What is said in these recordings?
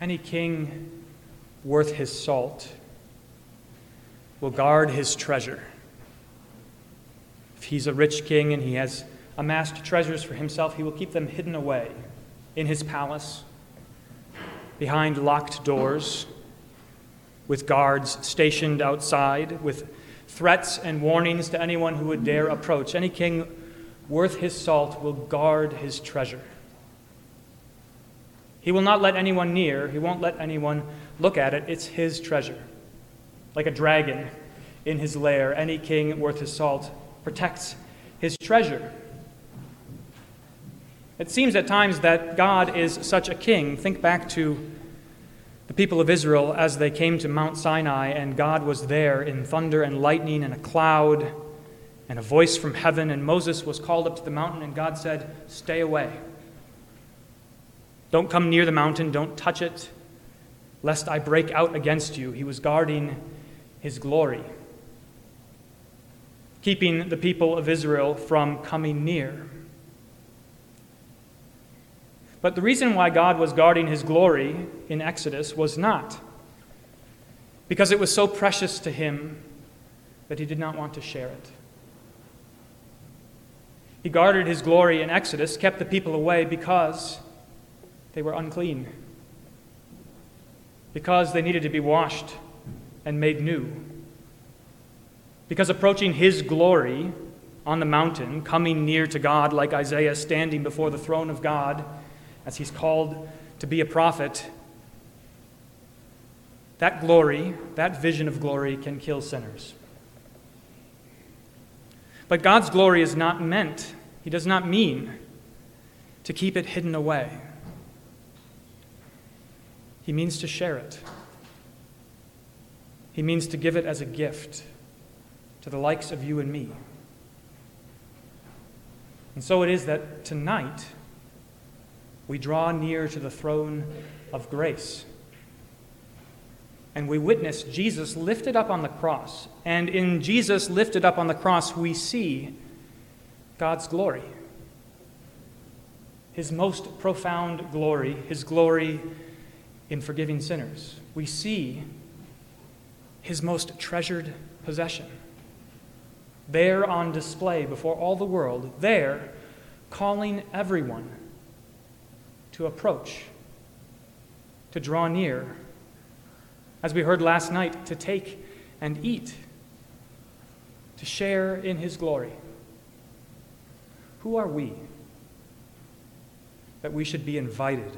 Any king worth his salt will guard his treasure. If he's a rich king and he has amassed treasures for himself, he will keep them hidden away in his palace, behind locked doors, with guards stationed outside, with threats and warnings to anyone who would dare approach. Any king worth his salt will guard his treasure. He will not let anyone near, he won't let anyone look at it. It's his treasure. Like a dragon in his lair, any king worth his salt protects his treasure. It seems at times that God is such a king. Think back to the people of Israel as they came to Mount Sinai, and God was there in thunder and lightning and a cloud and a voice from heaven, and Moses was called up to the mountain, and God said, Stay away. Don't come near the mountain, don't touch it, lest I break out against you. He was guarding his glory, keeping the people of Israel from coming near. But the reason why God was guarding his glory in Exodus was not because it was so precious to him that he did not want to share it. He guarded his glory in Exodus, kept the people away because they were unclean, because they needed to be washed and made new. Because approaching his glory on the mountain, coming near to God like Isaiah standing before the throne of God as he's called to be a prophet, that glory, that vision of glory, can kill sinners. But God's glory is not meant, He does not mean to keep it hidden away. He means to share it. He means to give it as a gift to the likes of you and me. And so it is that tonight we draw near to the throne of grace. And we witness Jesus lifted up on the cross. And in Jesus lifted up on the cross, we see God's glory. His most profound glory, his glory in forgiving sinners. We see his most treasured possession. There on display before all the world, there calling everyone to approach, to draw near. As we heard last night, to take and eat, to share in his glory. Who are we that we should be invited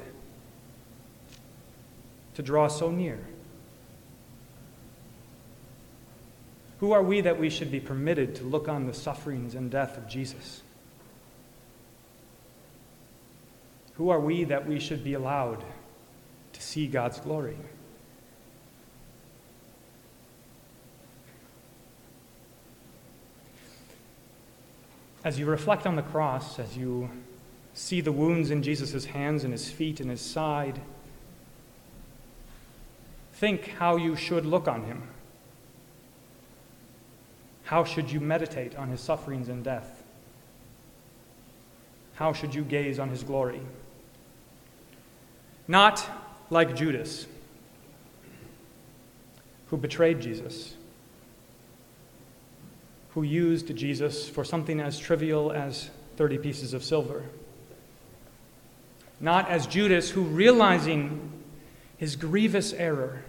to draw so near? Who are we that we should be permitted to look on the sufferings and death of Jesus? Who are we that we should be allowed to see God's glory? As you reflect on the cross, as you see the wounds in Jesus' hands and his feet and his side, Think how you should look on him. How should you meditate on his sufferings and death? How should you gaze on his glory? Not like Judas, who betrayed Jesus, who used Jesus for something as trivial as 30 pieces of silver. Not as Judas, who, realizing his grievous error,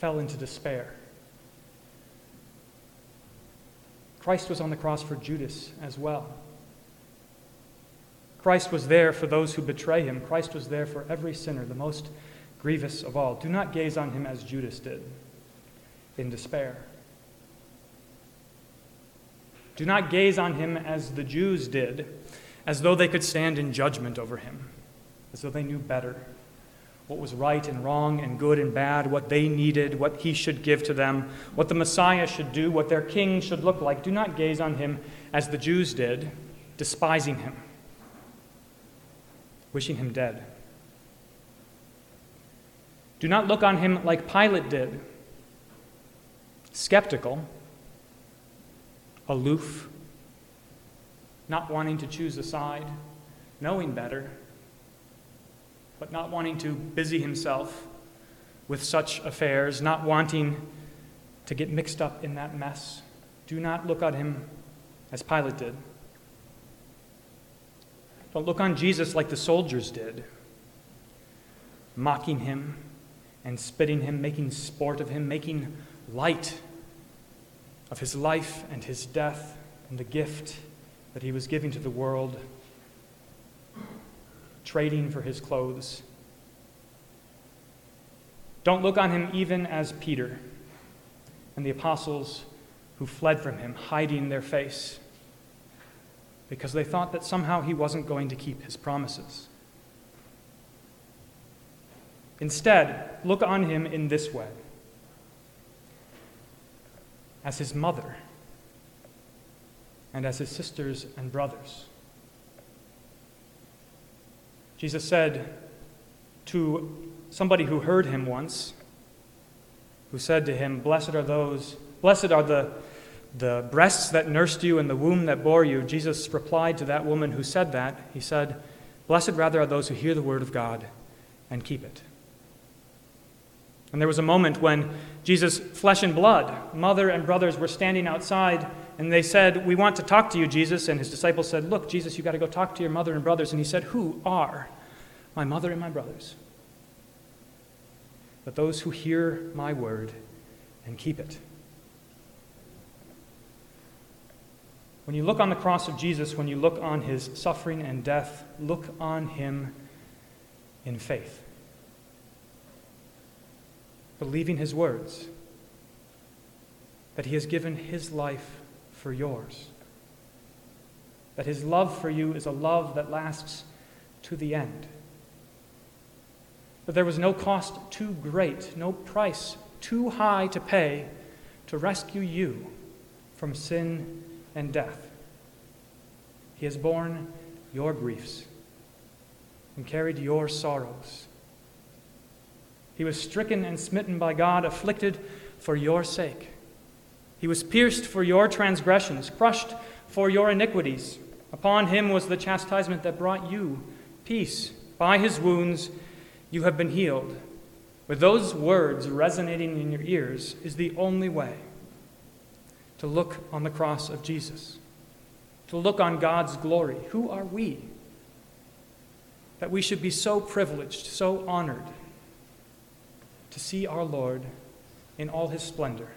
fell into despair. Christ was on the cross for Judas as well. Christ was there for those who betray him. Christ was there for every sinner, the most grievous of all. Do not gaze on him as Judas did, in despair. Do not gaze on him as the Jews did, as though they could stand in judgment over him, as though they knew better what was right and wrong and good and bad, what they needed, what he should give to them, what the Messiah should do, what their king should look like. Do not gaze on him as the Jews did, despising him, wishing him dead. Do not look on him like Pilate did, skeptical, aloof, not wanting to choose a side, knowing better but not wanting to busy himself with such affairs, not wanting to get mixed up in that mess, do not look on him as Pilate did. Don't look on Jesus like the soldiers did, mocking him and spitting him, making sport of him, making light of his life and his death and the gift that he was giving to the world, trading for his clothes. Don't look on him even as Peter and the apostles who fled from him, hiding their face because they thought that somehow he wasn't going to keep his promises. Instead, look on him in this way as his mother and as his sisters and brothers. Jesus said to somebody who heard him once, who said to him, Blessed are those, blessed are the, the breasts that nursed you and the womb that bore you. Jesus replied to that woman who said that, He said, Blessed rather are those who hear the word of God and keep it. And there was a moment when Jesus, flesh and blood, mother and brothers were standing outside, and they said, We want to talk to you, Jesus. And his disciples said, Look, Jesus, you've got to go talk to your mother and brothers. And he said, Who are my mother and my brothers? But those who hear my word and keep it. When you look on the cross of Jesus, when you look on his suffering and death, look on him in faith believing his words, that he has given his life for yours, that his love for you is a love that lasts to the end, that there was no cost too great, no price too high to pay to rescue you from sin and death. He has borne your griefs and carried your sorrows he was stricken and smitten by God, afflicted for your sake. He was pierced for your transgressions, crushed for your iniquities. Upon him was the chastisement that brought you peace. By his wounds you have been healed. With those words resonating in your ears is the only way to look on the cross of Jesus, to look on God's glory. Who are we? That we should be so privileged, so honored to see our Lord in all his splendor.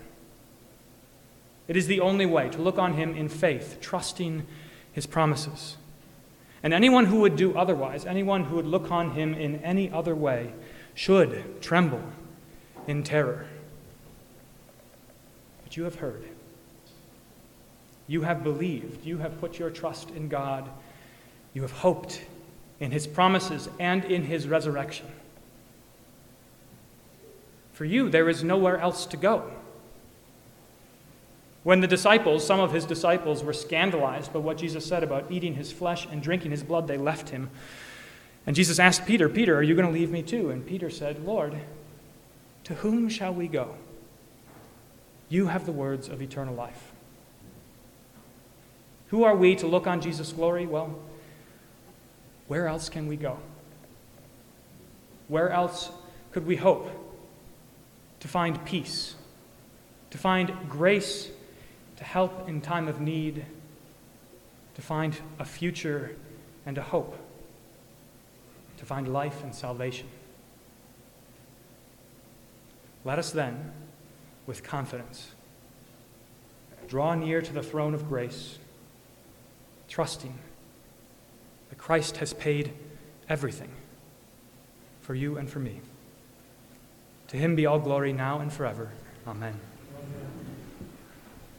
It is the only way to look on him in faith, trusting his promises. And anyone who would do otherwise, anyone who would look on him in any other way, should tremble in terror. But you have heard. You have believed. You have put your trust in God. You have hoped in his promises and in his resurrection. For you, there is nowhere else to go. When the disciples, some of his disciples, were scandalized by what Jesus said about eating his flesh and drinking his blood, they left him. And Jesus asked Peter, Peter, are you going to leave me too? And Peter said, Lord, to whom shall we go? You have the words of eternal life. Who are we to look on Jesus' glory? Well, where else can we go? Where else could we hope to find peace, to find grace to help in time of need, to find a future and a hope, to find life and salvation. Let us then, with confidence, draw near to the throne of grace, trusting that Christ has paid everything for you and for me. To him be all glory now and forever. Amen.